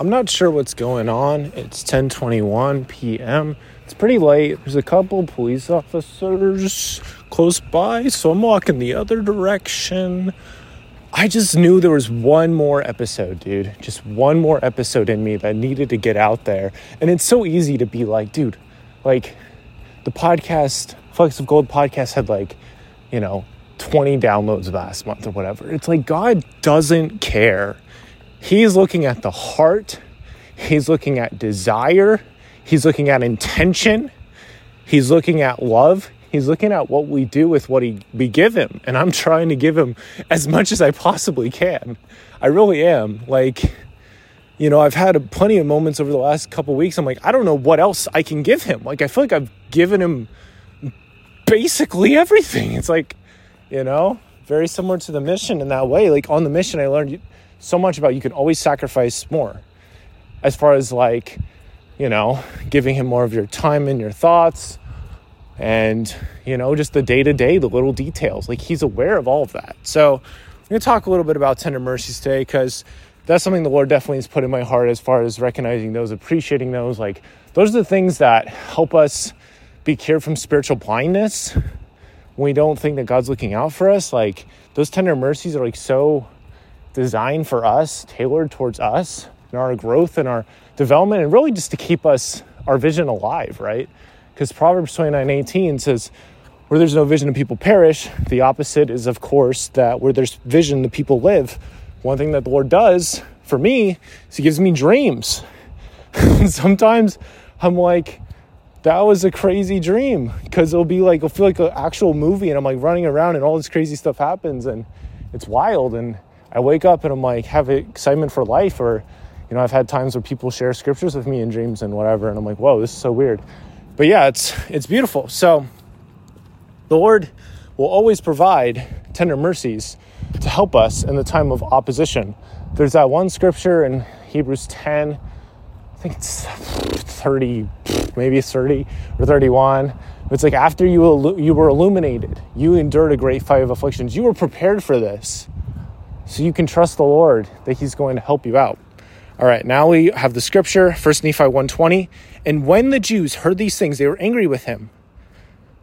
I'm not sure what's going on. It's 10:21 p.m. It's pretty late. There's a couple police officers close by, so I'm walking the other direction. I just knew there was one more episode, dude. Just one more episode in me that needed to get out there. And it's so easy to be like, dude, like the podcast, Flecks of Gold podcast had like, you know, 20 downloads last month or whatever. It's like God doesn't care. He's looking at the heart, He's looking at desire, He's looking at intention, He's looking at love. He's looking at what we do with what he, we give him. And I'm trying to give him as much as I possibly can. I really am. Like, you know, I've had a, plenty of moments over the last couple weeks. I'm like, I don't know what else I can give him. Like, I feel like I've given him basically everything. It's like, you know, very similar to the mission in that way. Like, on the mission, I learned so much about you can always sacrifice more as far as like, you know, giving him more of your time and your thoughts and you know just the day to day the little details. Like he's aware of all of that. So i'm going to talk a little bit about tender mercies today because that's something the lord definitely has put in my heart as far as recognizing those appreciating those. Like those are the things that help us be cured from spiritual blindness. When we don't think that god's looking out for us. Like those tender mercies are like so designed for us tailored towards us and our growth and our development and really just to keep us our vision alive right because Proverbs 29 18 says, Where there's no vision, the people perish. The opposite is, of course, that where there's vision, the people live. One thing that the Lord does for me is He gives me dreams. Sometimes I'm like, that was a crazy dream because it'll be like, it'll feel like an actual movie, and I'm like running around, and all this crazy stuff happens, and it's wild. And I wake up and I'm like, have excitement for life, or you know, I've had times where people share scriptures with me in dreams and whatever, and I'm like, whoa, this is so weird but yeah, it's it's beautiful. So the Lord will always provide tender mercies to help us in the time of opposition. There's that one scripture in Hebrews 10, I think it's 30, maybe 30 or 31. It's like after you you were illuminated, you endured a great fight of afflictions. You were prepared for this. So you can trust the Lord that he's going to help you out. All right, now we have the scripture, 1 Nephi 120. And when the Jews heard these things, they were angry with him.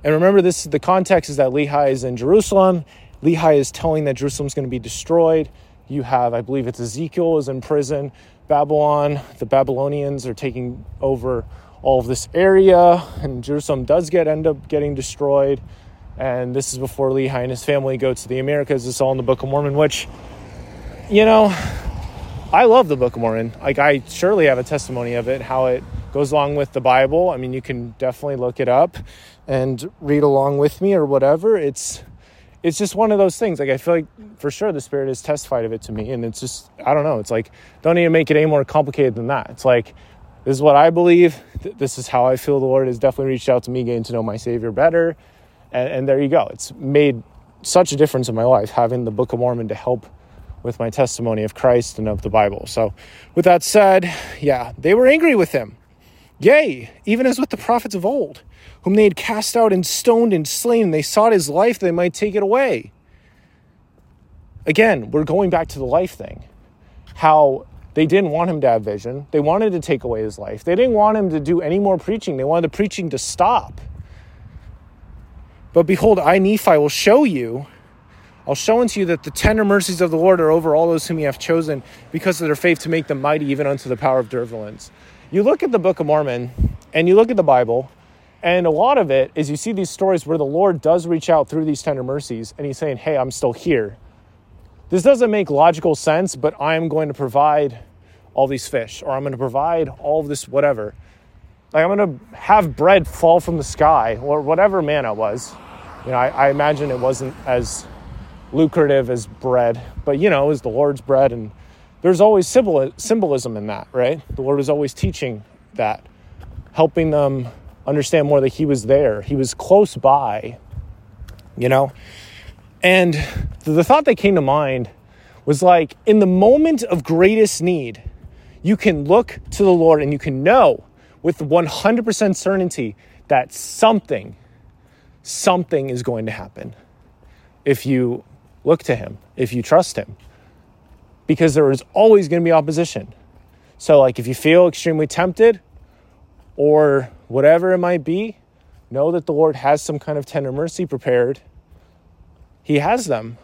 And remember, this the context is that Lehi is in Jerusalem. Lehi is telling that Jerusalem's going to be destroyed. You have, I believe it's Ezekiel is in prison. Babylon, the Babylonians are taking over all of this area, and Jerusalem does get end up getting destroyed. And this is before Lehi and his family go to the Americas. It's all in the Book of Mormon, which, you know, I love the Book of Mormon. Like, I surely have a testimony of it, how it goes along with the Bible. I mean, you can definitely look it up and read along with me or whatever. It's it's just one of those things. Like I feel like for sure the Spirit has testified of it to me, and it's just I don't know. It's like don't even make it any more complicated than that. It's like this is what I believe. This is how I feel. The Lord has definitely reached out to me, getting to know my Savior better, and, and there you go. It's made such a difference in my life having the Book of Mormon to help with my testimony of Christ and of the Bible. So, with that said, yeah, they were angry with him. Yea, even as with the prophets of old, whom they had cast out and stoned and slain, they sought his life they might take it away. Again, we're going back to the life thing. How they didn't want him to have vision. They wanted to take away his life. They didn't want him to do any more preaching. They wanted the preaching to stop. But behold, I, Nephi, will show you I'll show unto you that the tender mercies of the Lord are over all those whom he hath chosen, because of their faith to make them mighty even unto the power of deliverance. You look at the Book of Mormon and you look at the Bible, and a lot of it is you see these stories where the Lord does reach out through these tender mercies and he's saying, Hey, I'm still here. This doesn't make logical sense, but I'm going to provide all these fish, or I'm going to provide all this whatever. Like I'm going to have bread fall from the sky, or whatever manna was. You know, I, I imagine it wasn't as lucrative as bread, but you know, it was the Lord's bread, and there's always symbol, symbolism in that, right? The Lord was always teaching that, helping them understand more that He was there, He was close by, you know? And the thought that came to mind was like, in the moment of greatest need, you can look to the Lord and you can know with 100% certainty that something, something is going to happen if you look to Him, if you trust Him. Because there is always going to be opposition. So, like, if you feel extremely tempted or whatever it might be, know that the Lord has some kind of tender mercy prepared. He has them.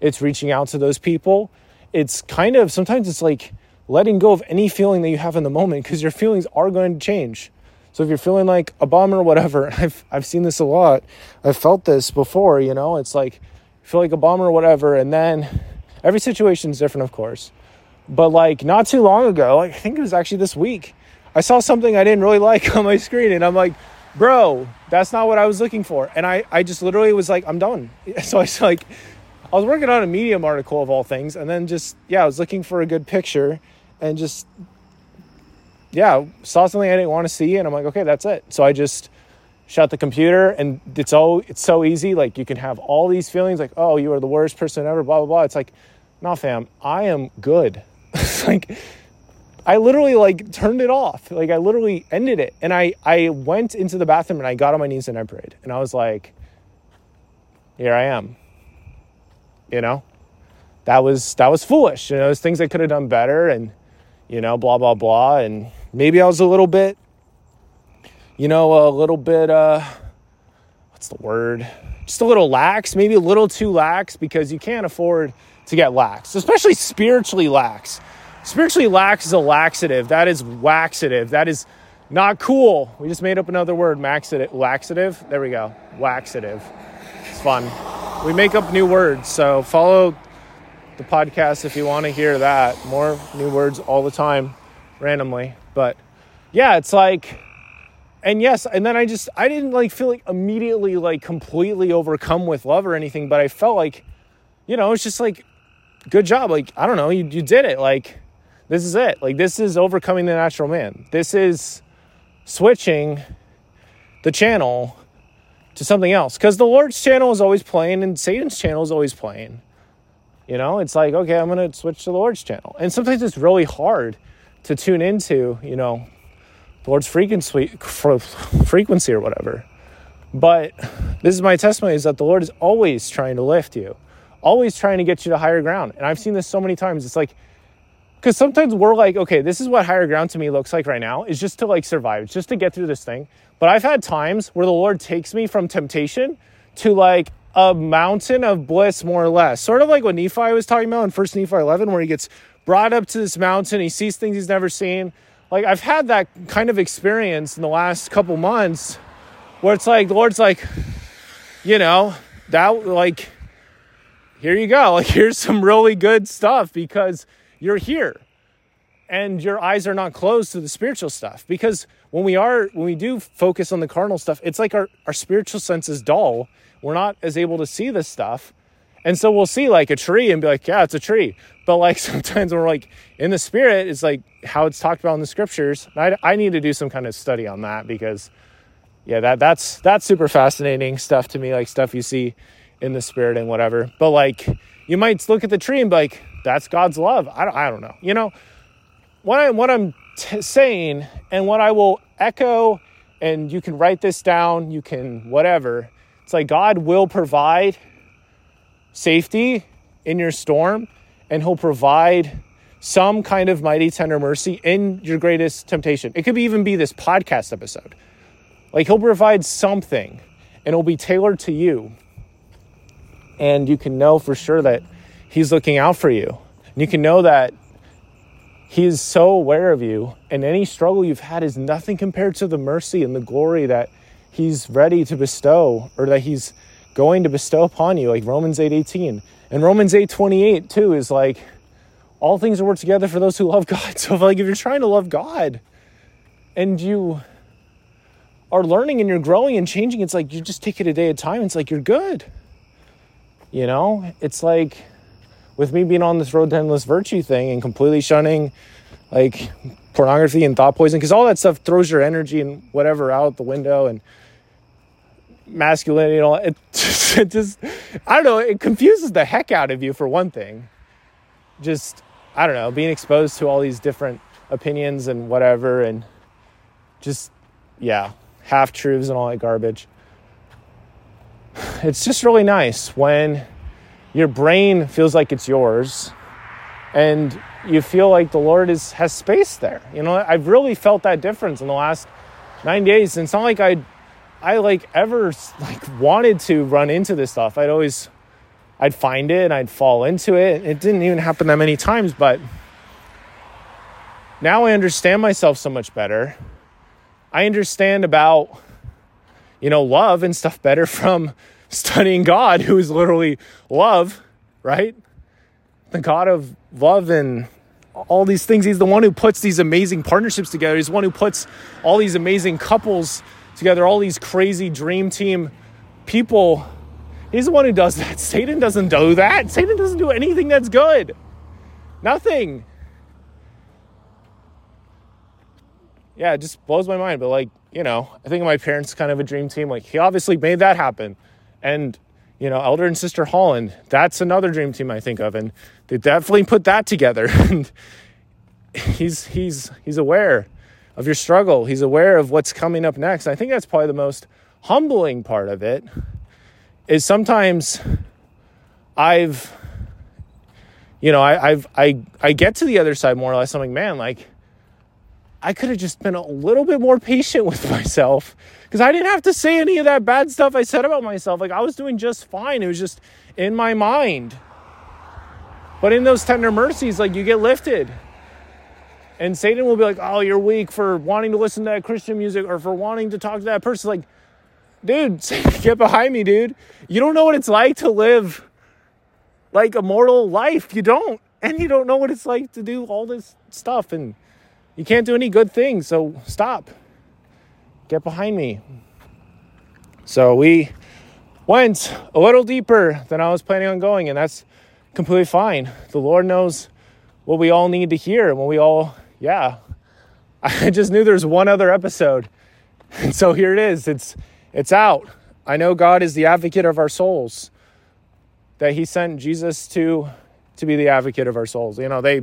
It's reaching out to those people. It's kind of sometimes it's like letting go of any feeling that you have in the moment because your feelings are going to change. So if you're feeling like a bum or whatever, I've I've seen this a lot. I've felt this before, you know, it's like feel like a bum or whatever, and then every situation is different, of course. But like not too long ago, I think it was actually this week, I saw something I didn't really like on my screen, and I'm like, bro, that's not what I was looking for. And I, I just literally was like, I'm done. So I was like, I was working on a Medium article of all things, and then just, yeah, I was looking for a good picture and just, yeah, saw something I didn't want to see, and I'm like, okay, that's it. So I just shut the computer, and it's all, it's so easy. Like, you can have all these feelings, like, oh, you are the worst person ever, blah, blah, blah. It's like, no, fam, I am good. like, I literally like turned it off. Like I literally ended it. And I I went into the bathroom and I got on my knees and I prayed. And I was like, here I am. You know? That was that was foolish. You know, there's things I could have done better and you know, blah blah blah. And maybe I was a little bit, you know, a little bit uh what's the word? Just a little lax, maybe a little too lax because you can't afford to get lax, especially spiritually lax Spiritually lax is a laxative. That is waxative. That is not cool. We just made up another word, maxative, laxative. There we go. Waxative. It's fun. We make up new words. So follow the podcast if you want to hear that. More new words all the time, randomly. But yeah, it's like, and yes, and then I just, I didn't like feel like immediately like completely overcome with love or anything, but I felt like, you know, it's just like, good job. Like, I don't know, you, you did it. Like, this is it. Like, this is overcoming the natural man. This is switching the channel to something else. Because the Lord's channel is always playing and Satan's channel is always playing. You know, it's like, okay, I'm to switch to the Lord's channel. And sometimes it's really hard to tune into, you know, Lord's frequency, frequency or whatever. But this is my testimony is that the Lord is always trying to lift you, always trying to get you to higher ground. And I've seen this so many times. It's like, because sometimes we're like, okay, this is what higher ground to me looks like right now, is just to like survive, it's just to get through this thing. But I've had times where the Lord takes me from temptation to like a mountain of bliss, more or less. Sort of like what Nephi was talking about in First Nephi 11, where he gets brought up to this mountain, he sees things he's never seen. Like I've had that kind of experience in the last couple months where it's like the Lord's like, you know, that like, here you go. Like here's some really good stuff because you're here and your eyes are not closed to the spiritual stuff. Because when we are when we do focus on the carnal stuff it's like our, our spiritual sense is dull. We're not as able to see this stuff and so we'll see like a tree and be like yeah it's a tree but like sometimes we're like in the spirit it's like how it's talked about in the scriptures I, I need to do some kind of study on that because yeah that that's that's super fascinating stuff to me like stuff you see in the spirit and whatever but like you might look at the tree and be like that's God's love. I don't, I don't know. You know, what, I, what I'm t- saying and what I will echo, and you can write this down, you can whatever. It's like God will provide safety in your storm, and He'll provide some kind of mighty tender mercy in your greatest temptation. It could even be this podcast episode. Like He'll provide something, and it'll be tailored to you. And you can know for sure that He's looking out for you. And you can know that He is so aware of you, and any struggle you've had is nothing compared to the mercy and the glory that He's ready to bestow or that He's going to bestow upon you, like Romans 8 18. And Romans 8 28 too is like, all things work together for those who love God. So, if, like, if you're trying to love God and you are learning and you're growing and changing, it's like you just take it a day at a time. It's like you're good. You know, it's like with me being on this road to endless virtue thing and completely shunning like pornography and thought poison because all that stuff throws your energy and whatever out the window and masculinity and all it just, it just i don't know it confuses the heck out of you for one thing just i don't know being exposed to all these different opinions and whatever and just yeah half truths and all that garbage it's just really nice when your brain feels like it's yours and you feel like the Lord is has space there. You know, I've really felt that difference in the last nine days. And it's not like I, I like ever like wanted to run into this stuff. I'd always, I'd find it and I'd fall into it. It didn't even happen that many times, but now I understand myself so much better. I understand about, you know, love and stuff better from studying God, who is literally love, right? The God of love and all these things. He's the one who puts these amazing partnerships together. He's the one who puts all these amazing couples together, all these crazy dream team people. He's the one who does that. Satan doesn't do that. Satan doesn't do anything that's good. Nothing. Yeah, it just blows my mind. But like, you know, I think my parents kind of a dream team. Like he obviously made that happen. And you know, Elder and Sister Holland, that's another dream team I think of. And they definitely put that together. and he's he's he's aware of your struggle. He's aware of what's coming up next. I think that's probably the most humbling part of it. Is sometimes I've you know, I, I've I I get to the other side more or less. I'm like, man, like I could have just been a little bit more patient with myself because I didn't have to say any of that bad stuff I said about myself. Like I was doing just fine. It was just in my mind. But in those tender mercies, like you get lifted. And Satan will be like, oh, you're weak for wanting to listen to that Christian music or for wanting to talk to that person. Like, dude, get behind me, dude. You don't know what it's like to live like a mortal life. You don't. And you don't know what it's like to do all this stuff. And you can't do any good things. So stop. Get behind me. So we went a little deeper than I was planning on going. And that's completely fine. The Lord knows what we all need to hear what we all, yeah. I just knew there's one other episode. And so here it is. It's it's out. I know God is the advocate of our souls. That he sent Jesus to to be the advocate of our souls. You know, they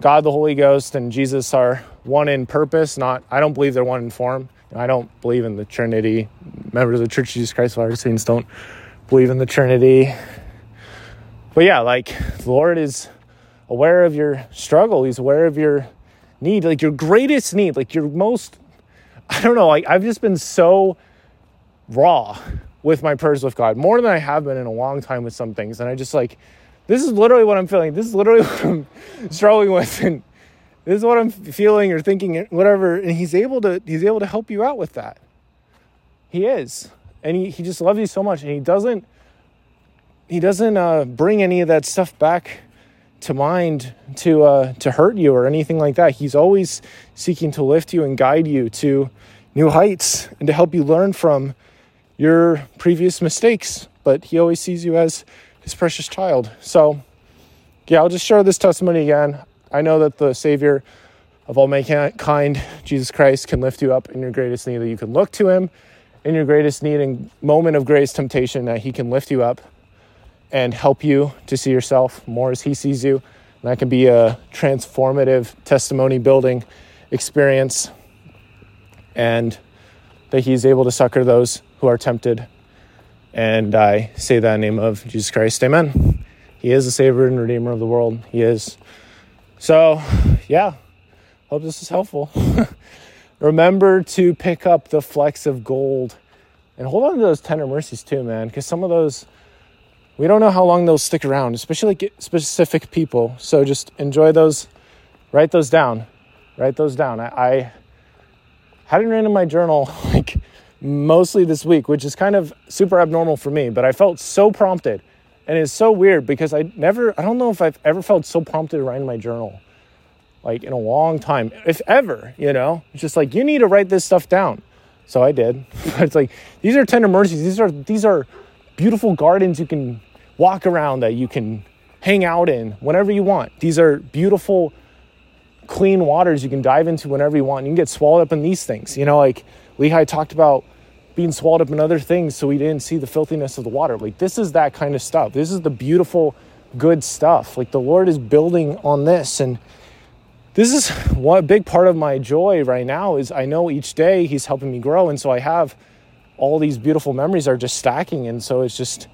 God the Holy Ghost and Jesus are one in purpose, not I don't believe they're one in form. I don't believe in the Trinity. Members of the Church of Jesus Christ of Latter Saints don't believe in the Trinity but yeah, like the Lord is aware of your struggle. He's aware of your need, like your greatest need, like your most, I don't know, like I've just been so raw with my prayers with God, more than I have been in a long time with some things. And I just like, this is literally what I'm feeling. This is literally what I'm struggling with. And this is what I'm feeling or thinking, whatever. And he's able to, he's able to help you out with that. He is. And he, he just loves you so much. And he doesn't, he doesn't uh, bring any of that stuff back to mind to uh, to hurt you or anything like that. He's always seeking to lift you and guide you to new heights and to help you learn from your previous mistakes. But he always sees you as his precious child. So, yeah, I'll just share this testimony again. I know that the Savior of all mankind, Jesus Christ, can lift you up in your greatest need. That you can look to Him in your greatest need and moment of greatest temptation. That He can lift you up and help you to see yourself more as He sees you. And that can be a transformative testimony building experience. And that He's able to succor those who are tempted. And I say that in the name of Jesus Christ. Amen. He is the Savior and Redeemer of the world. He is. So, yeah, hope this is helpful. Remember to pick up the flecks of gold and hold on to those tender mercies too, man, because some of those we don't know how long they'll stick around, especially like specific people. So just enjoy those, write those down, write those down. I, I hadn't written in my journal like mostly this week, which is kind of super abnormal for me, but I felt so prompted. And it's so weird because I never, I don't know if I've ever felt so prompted to write in my journal, like in a long time, if ever, you know? It's just like, you need to write this stuff down. So I did. It's like, these are tender mercies. These are, these are beautiful gardens you can walk around that you can hang out in whenever you want. These are beautiful, clean waters you can dive into whenever you want. You can get swallowed up in these things. You know, like Lehi talked about being swallowed up in other things so we didn't see the filthiness of the water. Like this is that kind of stuff. This is the beautiful, good stuff. Like the Lord is building on this. And this is one big part of my joy right now is I know each day he's helping me grow. And so I have all these beautiful memories are just stacking. And so it's just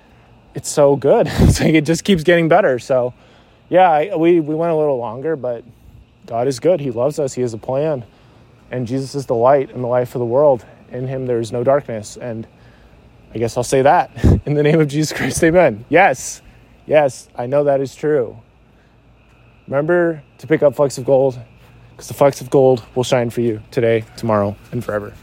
it's so good. It's like it just keeps getting better. So, yeah, I, we, we went a little longer, but God is good. He loves us, He has a plan. And Jesus is the light and the life of the world. In Him, there is no darkness. And I guess I'll say that in the name of Jesus Christ, amen. Yes, yes, I know that is true. Remember to pick up flecks of gold because the flecks of gold will shine for you today, tomorrow, and forever.